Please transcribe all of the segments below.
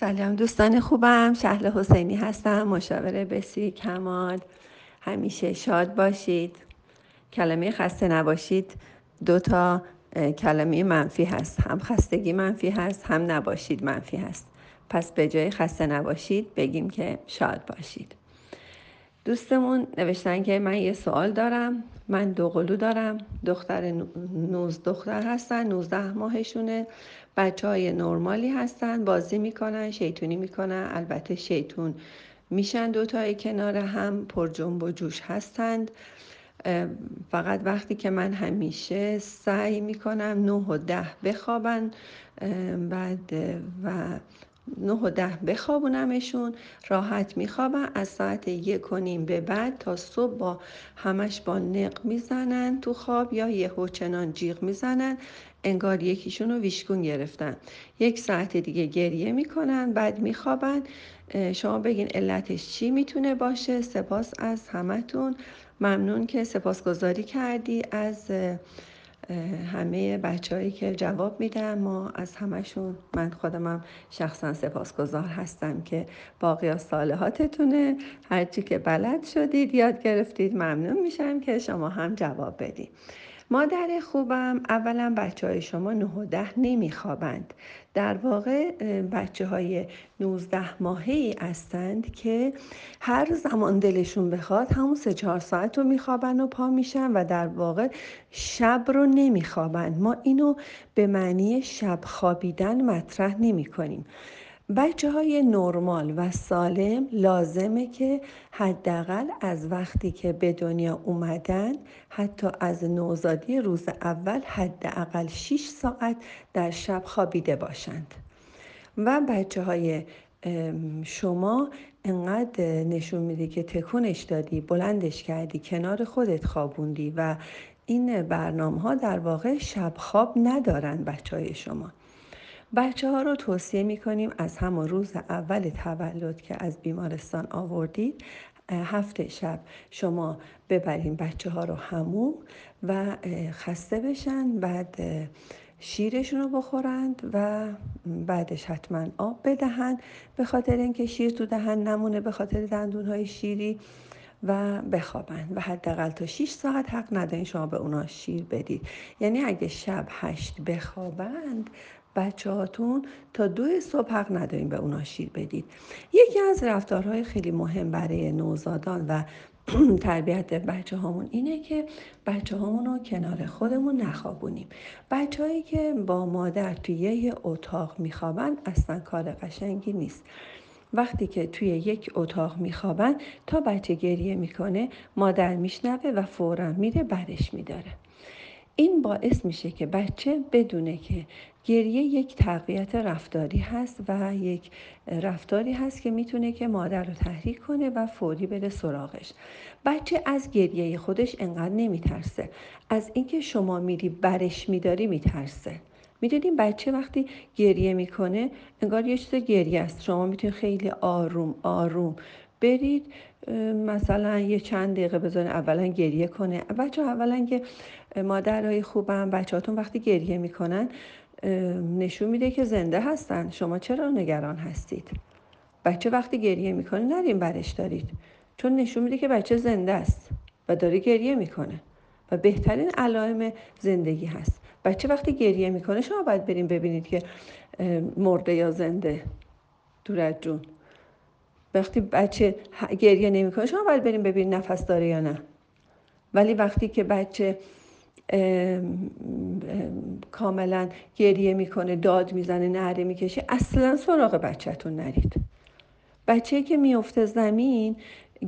سلام دوستان خوبم. شهل حسینی هستم مشاور بسی کمال. همیشه شاد باشید. کلمه خسته نباشید. دو تا کلمه منفی هست. هم خستگی منفی هست هم نباشید منفی هست. پس به جای خسته نباشید بگیم که شاد باشید. دوستمون نوشتن که من یه سوال دارم من دو قلو دارم دختر نوز دختر هستن 19 ماهشونه بچه های نرمالی هستن بازی می‌کنن شیطونی می‌کنن البته شیطون میشن دوتای کنار هم پر جنب و جوش هستند. فقط وقتی که من همیشه سعی می‌کنم نه و ده بخوابن بعد و نه و ده بخوابونمشون. راحت میخوابن. از ساعت یک و نیم به بعد تا صبح با همش با نق می‌زنن تو خواب یا یهو چنان جیغ می‌زنن. انگار یکیشون رو ویشکون گرفتن. یک ساعت دیگه گریه می‌کنن. بعد میخوابن. شما بگین علتش چی می‌تونه باشه؟ سپاس از همتون. ممنون که سپاسگزاری کردی از همه بچههایی که جواب میدن ما از همشون من خودمم شخصا سپاسگزار هستم که باقی از صالحاتتونه. هرچی که بلد شدید یاد گرفتید ممنون میشم که شما هم جواب بدید. مادر خوبم اولا بچه های شما نه و ده نمیخوابند. در واقع بچه های 19 ماهه ای هستند که هر زمان دلشون بخواد همون سه چهار ساعت رو میخوابن و پا میشن و در واقع شب رو نمیخوابند ما اینو به معنی شب خوابیدن مطرح نمی کنیم بچه های نرمال و سالم لازمه که حداقل از وقتی که به دنیا اومدن حتی از نوزادی روز اول حداقل 6 ساعت در شب خوابیده باشند. و بچه های شما انقدر نشون میده که تکونش دادی بلندش کردی کنار خودت خوابوندی و این برنامه ها در واقع شب خواب ندارن بچه های شما. بچه ها رو توصیه می کنیم از همون روز اول تولد که از بیمارستان آوردید هفته شب شما ببرین بچه ها رو هموم و خسته بشن بعد شیرشون رو بخورند و بعدش حتما آب بدهند به خاطر اینکه شیر تو دهن نمونه به خاطر دندون های شیری و بخوابند و حداقل تا 6 ساعت حق ندارین شما به اونا شیر بدید. یعنی اگه شب هشت بخوابند بچه هاتون تا دو صبح حق نداریم به اونا شیر بدید. یکی از رفتارهای خیلی مهم برای نوزادان و تربیت بچه هامون اینه که بچه هامون رو کنار خودمون نخوابونیم. بچه هایی که با مادر توی یه اتاق میخوابن اصلا کار قشنگی نیست. وقتی که توی یک اتاق میخوابن تا بچه گریه می‌کنه مادر میشنوه و فورا میره برش میداره. این باعث میشه که بچه بدونه که گریه یک تقویت رفتاری هست و یک رفتاری هست که می‌تونه که مادر رو تحریک کنه و فوری بره سراغش. بچه از گریه خودش انقدر نمیترسه. از اینکه شما میری برش میداری میترسه. می‌دونیم بچه وقتی گریه می‌کنه انگار یه چیز گریه است. شما می‌تونید خیلی آروم آروم برید مثلا یه چند دقیقه بذارین اولا گریه کنه. بچه اولا که مادرهای خوبم بچهاتون وقتی گریه می‌کنن نشون میده که زنده هستن. شما چرا نگران هستید؟ بچه وقتی گریه می‌کنه نریم برش دارید. چون نشون میده که بچه زنده است و داره گریه می‌کنه و بهترین علائم زندگی هست. بچه وقتی گریه می‌کنه شما باید بریم ببینید که مرده یا زنده. دورت جون. وقتی بچه گریه نمی‌کنه شما باید بریم ببینید نفس داره یا نه. ولی وقتی که بچه کاملا گریه می‌کنه داد می‌زنه نهره می‌کشه. اصلا سراغ بچهتون نرید. بچه که میفته زمین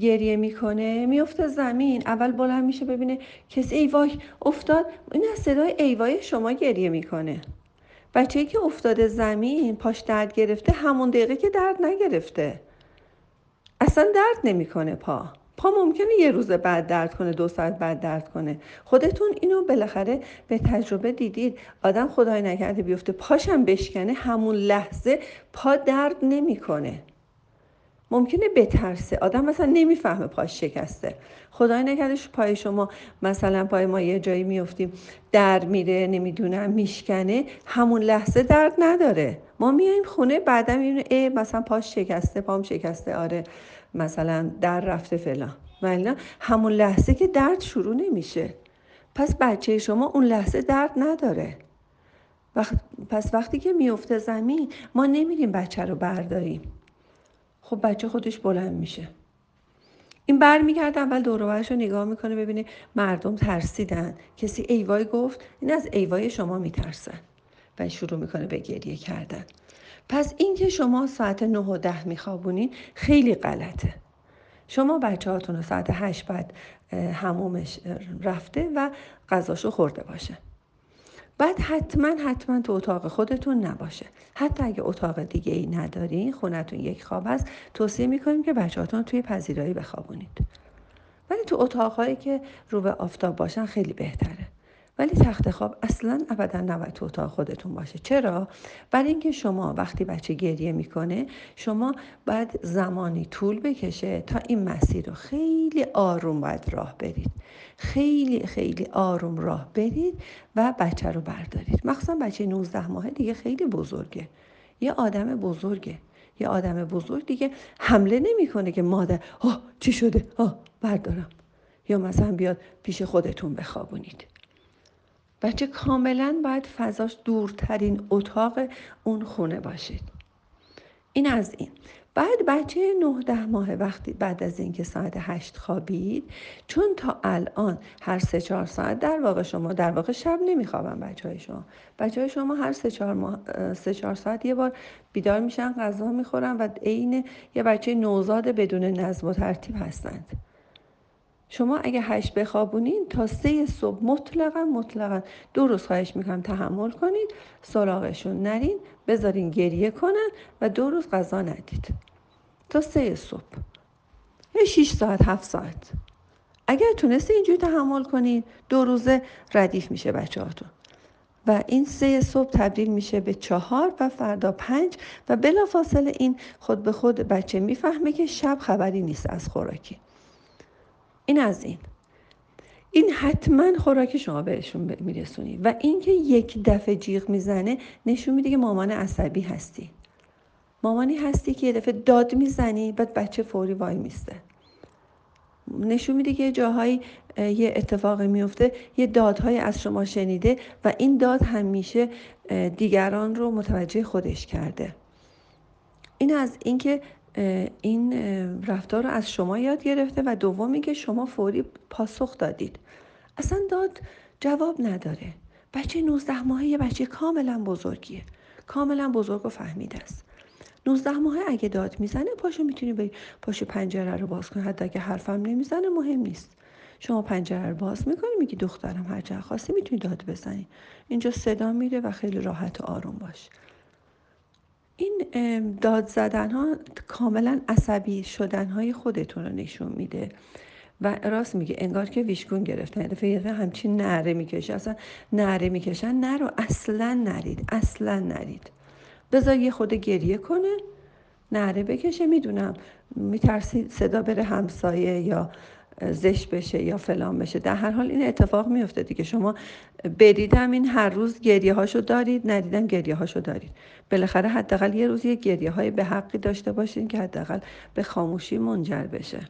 گریه می‌کنه میفته زمین. اول بلند میشه ببینه کسی ایوای افتاد. این از صدای ایوای شما گریه می‌کنه. بچه که افتاده زمین پاش درد گرفته همون دقیقه که درد نگرفته. اصلا درد نمی‌کنه پا. پا ممکنه یه روز بعد درد کنه دو ساعت بعد درد کنه. خودتون اینو بالاخره به تجربه دیدید. آدم خدای نکرده بیفته پاشم بشکنه همون لحظه پا درد نمی‌کنه. ممکنه بترسه. آدم مثلا نمی‌فهمه پاش شکسته. خدای نکردش پای شما مثلا پای ما یه جایی میفتیم در میره نمی‌دونم میشکنه همون لحظه درد نداره. ما میایم خونه بعدا می‌بینیم ای مثلا پاش شکسته پام شکسته آره. مثلا در رفته فلان ولی همون لحظه که درد شروع نمیشه. پس بچه شما اون لحظه درد نداره. پس وقتی که میفته زمین ما نمیریم بچه رو برداریم. خب بچه خودش بلند میشه. این بر میگرده اول دور رو نگاه می‌کنه ببینه مردم ترسیدن. کسی ایوای گفت این از ایوای شما میترسن و شروع می‌کنه به گریه کردن. پس اینکه شما ساعت 9 و 10 میخوابونین خیلی غلطه. شما بچه هاتون ساعت 8 بعد همومش رفته و غذاشو خورده باشه. بعد حتما حتما تو اتاق خودتون نباشه. حتی اگه اتاق دیگه ای ندارین خونتون یک خواب هست توصیه می‌کنیم که بچهاتون توی پذیرایی بخوابونید. ولی تو اتاقهایی که رو به آفتاب باشن خیلی بهتره. ولی تخت خواب اصلا ابدا نباید تو اتاق خودتون باشه. چرا؟ برای اینکه شما وقتی بچه گریه می‌کنه شما باید زمانی طول بکشه تا این مسیر رو خیلی آروم باید راه برید. خیلی خیلی آروم راه برید و بچه رو بردارید. مخصوصا بچه 19 ماهه دیگه خیلی بزرگه. یه آدم بزرگه. یه آدم بزرگ دیگه حمله نمی‌کنه که مادر آه چی شده؟ آه بردارم. یا مثلا بیاد پیش خودتون بخوابونید. بچه کاملا باید فضاش دورترین اتاق اون خونه باشید این از این. بعد بچه نه ده ماه وقتی بعد از اینکه ساعت هشت خوابید چون تا الان هر سه چهار ساعت در واقع شما در واقع شب نمیخوابن بچه های شما. بچه های شما هر سه چهار, سه چهار ساعت یه بار بیدار میشن غذا می‌خورن و عین یه بچه نوزاد بدون نظم و ترتیب هستند. شما اگه هشت بخوابونین تا سه صبح مطلقا مطلقا دو روز خواهش می‌کنم تحمل کنید سراغشون نرین بذارین گریه کنن و دو روز غذا ندید. تا سه صبح. یه شیش ساعت هفت ساعت. اگر تونسته اینجوری تحمل کنید دو روزه ردیف میشه بچه هاتون و این سه صبح تبدیل میشه به چهار و فردا پنج و بلا فاصله این خود به خود بچه می‌فهمه که شب خبری نیست از خوراکی. این از این. این حتما خوراک شما بهشون میرسونی. و اینکه یک دفعه جیغ می‌زنه نشون میده که مامان عصبی هستی. مامانی هستی که یه دفعه داد می‌زنی بعد بچه فوری وای میسته. نشون میده که جاهایی یه اتفاق میفته یه دادهایی از شما شنیده و این داد همیشه دیگران رو متوجه خودش کرده. این از اینکه این رفتار رو از شما یاد گرفته و دومی که شما فوری پاسخ دادید. اصلا داد جواب نداره. بچه 19 ماهه یه بچه کاملا بزرگیه. کاملا بزرگ و فهمیده است. 19 ماهه اگه داد می‌زنه پاشو می‌تونی به پاشو پنجره رو باز کنی. حتی اگه حرفم نمی‌زنه مهم نیست. شما پنجره رو باز می‌کنی میگی دخترم هر جا خواستی می‌تونی داد بزنی. اینجا صدا میره و خیلی راحت و آروم باش. این داد زدن ها کاملا عصبی شدن های خودتون رو نشون میده. و راست میگه انگار که ویشکون گرفتن. دفعه همچین نره می‌کشه. اصلا نره می‌کشن. نرو اصلا نرید. اصلا نرید. بذار یه خود گریه کنه. نره بکشه. می‌دونم. میترسی صدا بره همسایه یا زش بشه یا فلان بشه. در هر حال این اتفاق میفته دیگه. شما بریدم این هر روز گریه هاشو دارید ندیدم گریه هاشو دارید. بالاخره حداقل یه روز یه گریه های به حقی داشته باشین که حداقل به خاموشی منجر بشه.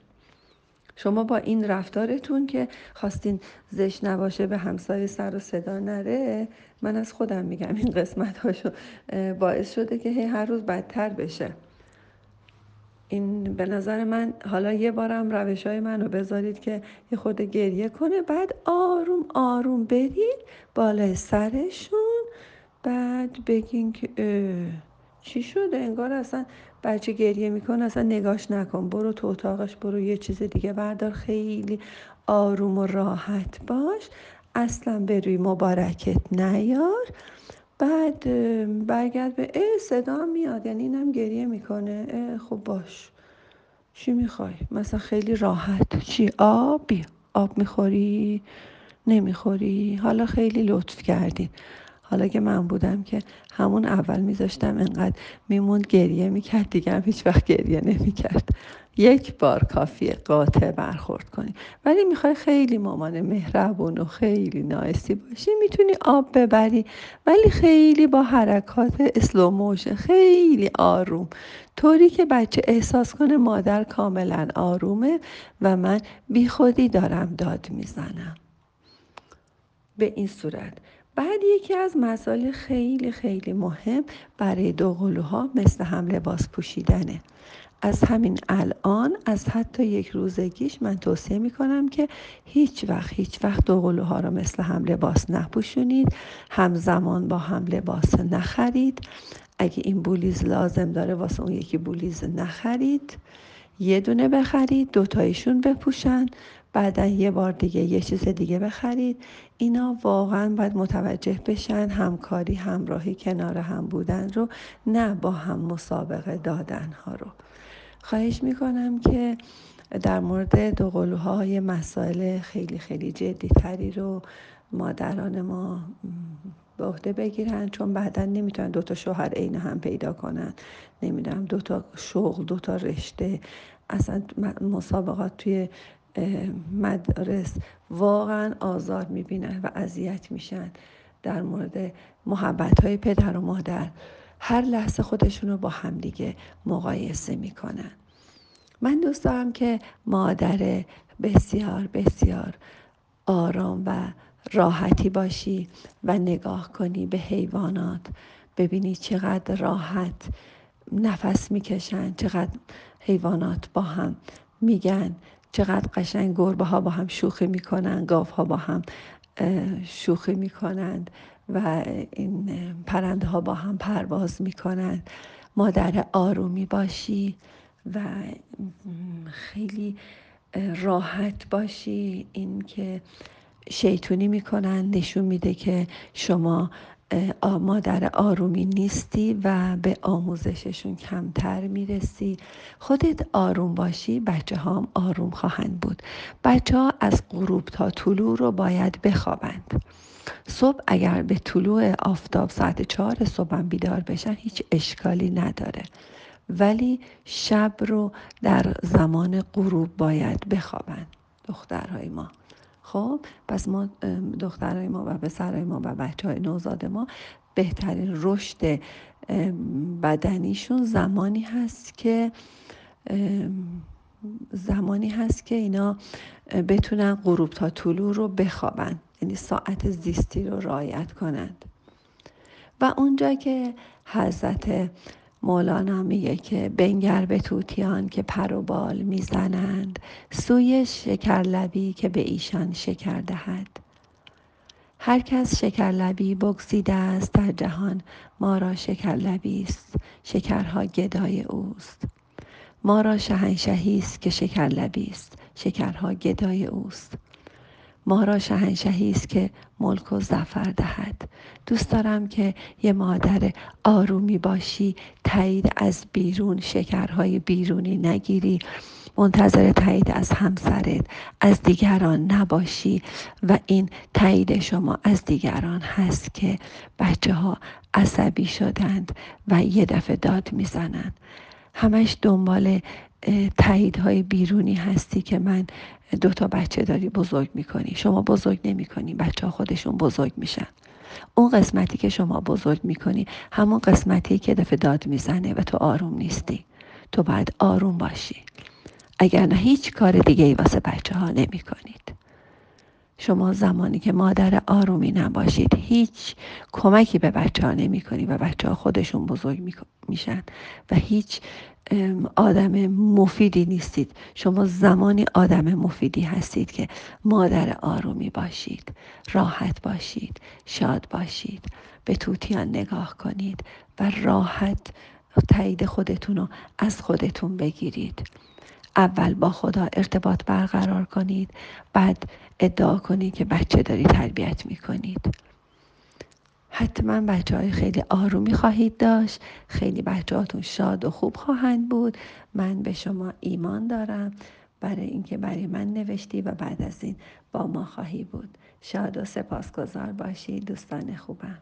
شما با این رفتارتون که خواستین زشت نباشه به همسایه سر و صدا نره من از خودم میگم این قسمت هاشو باعث شده که هر روز بدتر بشه. این به نظر من حالا یه بارم روش های من رو بذارید که یه خود گریه کنه. بعد آروم آروم برید بالای سرشون. بعد بگین که چی شده؟ انگار اصلا بچه گریه می‌کنه اصلا نگاش نکن. برو تو اتاقش برو یه چیز دیگه بردار. خیلی آروم و راحت باش. اصلا بروی مبارکت نیار. بعد برگرد به اه صدا میاد یعنی اینم گریه می‌کنه. خب باش. چی می‌خوای؟ مثلا خیلی راحت. چی؟ آب؟ آب می‌خوری؟ نمی‌خوری؟ حالا خیلی لطف کردین. حالا که من بودم که همون اول میذاشتم انقدر میموند گریه می‌کرد. دیگه هم هیچ وقت گریه نمی‌کرد. یک بار کافیه قاطع برخورد کنی. ولی می‌خوای خیلی مامان مهربون و خیلی nice ی باشی می‌تونی آب ببری. ولی خیلی با حرکات slow motion خیلی آروم. طوری که بچه احساس کنه مادر کاملا آرومه و من بیخودی دارم داد می‌زنم. به این صورت. بعد یکی از مسائل خیلی خیلی مهم برای دوقلوها مثل هم لباس پوشیدنه. از همین الان از حتی یک روزگیش من توصیه می کنم که هیچ وقت هیچ وقت دوقلوها رو مثل هم لباس نپوشونید همزمان با هم لباس نخرید. اگه این بولیز لازم داره واسه اون یکی بولیز نخرید یه دونه بخرید دوتایشون بپوشن بعدا یه بار دیگه یه چیز دیگه بخرید. اینا واقعا باید متوجه بشن همکاری همراهی کنار هم بودن رو نه با هم مسابقه دادن ها رو. خواهش می‌کنم که در مورد دوقلوهای مسائل خیلی خیلی جدی تری رو مادران ما به عهده بگیرن چون بعدا نمی‌تونن دوتا شوهر عین هم پیدا کنن. نمی‌دونم دوتا شغل دوتا رشته. اصلا مسابقات توی مدارس واقعا آزار می‌بینن و اذیت میشن در مورد محبت های پدر و مادر. هر لحظه خودشون رو با همدیگه مقایسه می‌کنن. من دوست دارم که مادر بسیار بسیار آرام و راحتی باشی و نگاه کنی به حیوانات. ببینی چقدر راحت نفس می‌کشن چقدر حیوانات با هم میگن چقدر قشنگ گربه ها با هم شوخی می‌کنن گاف ها با هم شوخی می‌کنند و این پرنده ها با هم پرواز می‌کنن مادر آرومی باشی و خیلی راحت باشی. این که شیطونی می‌کنن. نشون میده که شما مادر آرومی نیستی و به آموزششون کمتر می‌رسی. خودت آروم باشی بچه هم آروم خواهند بود. بچه ها از غروب تا طلوع رو باید بخوابند. صبح اگر به طلوع آفتاب ساعت چهار صبح بیدار بشن هیچ اشکالی نداره. ولی شب رو در زمان غروب باید بخوابن دخترهای ما. خب پس ما دخترهای ما و پسرهای ما و بچه های نوزاد ما بهترین رشد بدنیشون زمانی هست که زمانی هست که اینا بتونن غروب تا طلوع رو بخوابن یعنی ساعت زیستی رو رعایت کنند. و اونجا که حضرت مولانا میگه که بنگر به توتیان که پر و بال می‌زنند. سوی شکرلبی که به ایشان شکر دهد. هر کس شکرلبی بگزیده است در جهان ما را شکرلبی است. شکرها گدای اوست. ما را شهنشهی است که شکرلبی است. شکرها گدای اوست. ما را شهنشهی است که ملک و زفر دهد. دوست دارم که یه مادر آرومی باشی تایید از بیرون شکرهای بیرونی نگیری. منتظر تایید از همسرت از دیگران نباشی و این تایید شما از دیگران هست که بچه ها عصبی شدند و یه دفعه داد می‌زنند. همش دنبال های بیرونی هستی که من دو تا بچه داری بزرگ می‌کنی. شما بزرگ نمی‌کنی بچه ها خودشون بزرگ میشن. اون قسمتی که شما بزرگ می‌کنی همون قسمتی که دفعه داد می‌زنه و تو آروم نیستی. تو باید آروم باشی. اگر نه هیچ کار دیگه ای واسه بچه ها نمی کنید شما زمانی که مادر آرومی نباشید هیچ کمکی به بچه ها نمی کنی و بچه ها خودشون بزرگ میشن و هیچ آدم مفیدی نیستید. شما زمانی آدم مفیدی هستید که مادر آرومی باشید راحت باشید شاد باشید به توتیان نگاه کنید و راحت تایید خودتون رو از خودتون بگیرید. اول با خدا ارتباط برقرار کنید بعد ادعا کنید که بچه داری تربیت می‌کنید. حتما بچه های خیلی آرومی خواهید داشت. خیلی بچه هاتون شاد و خوب خواهند بود. من به شما ایمان دارم برای اینکه برای من نوشتی و بعد از این با ما خواهی بود. شاد و سپاسگزار باشید دوستان خوبم.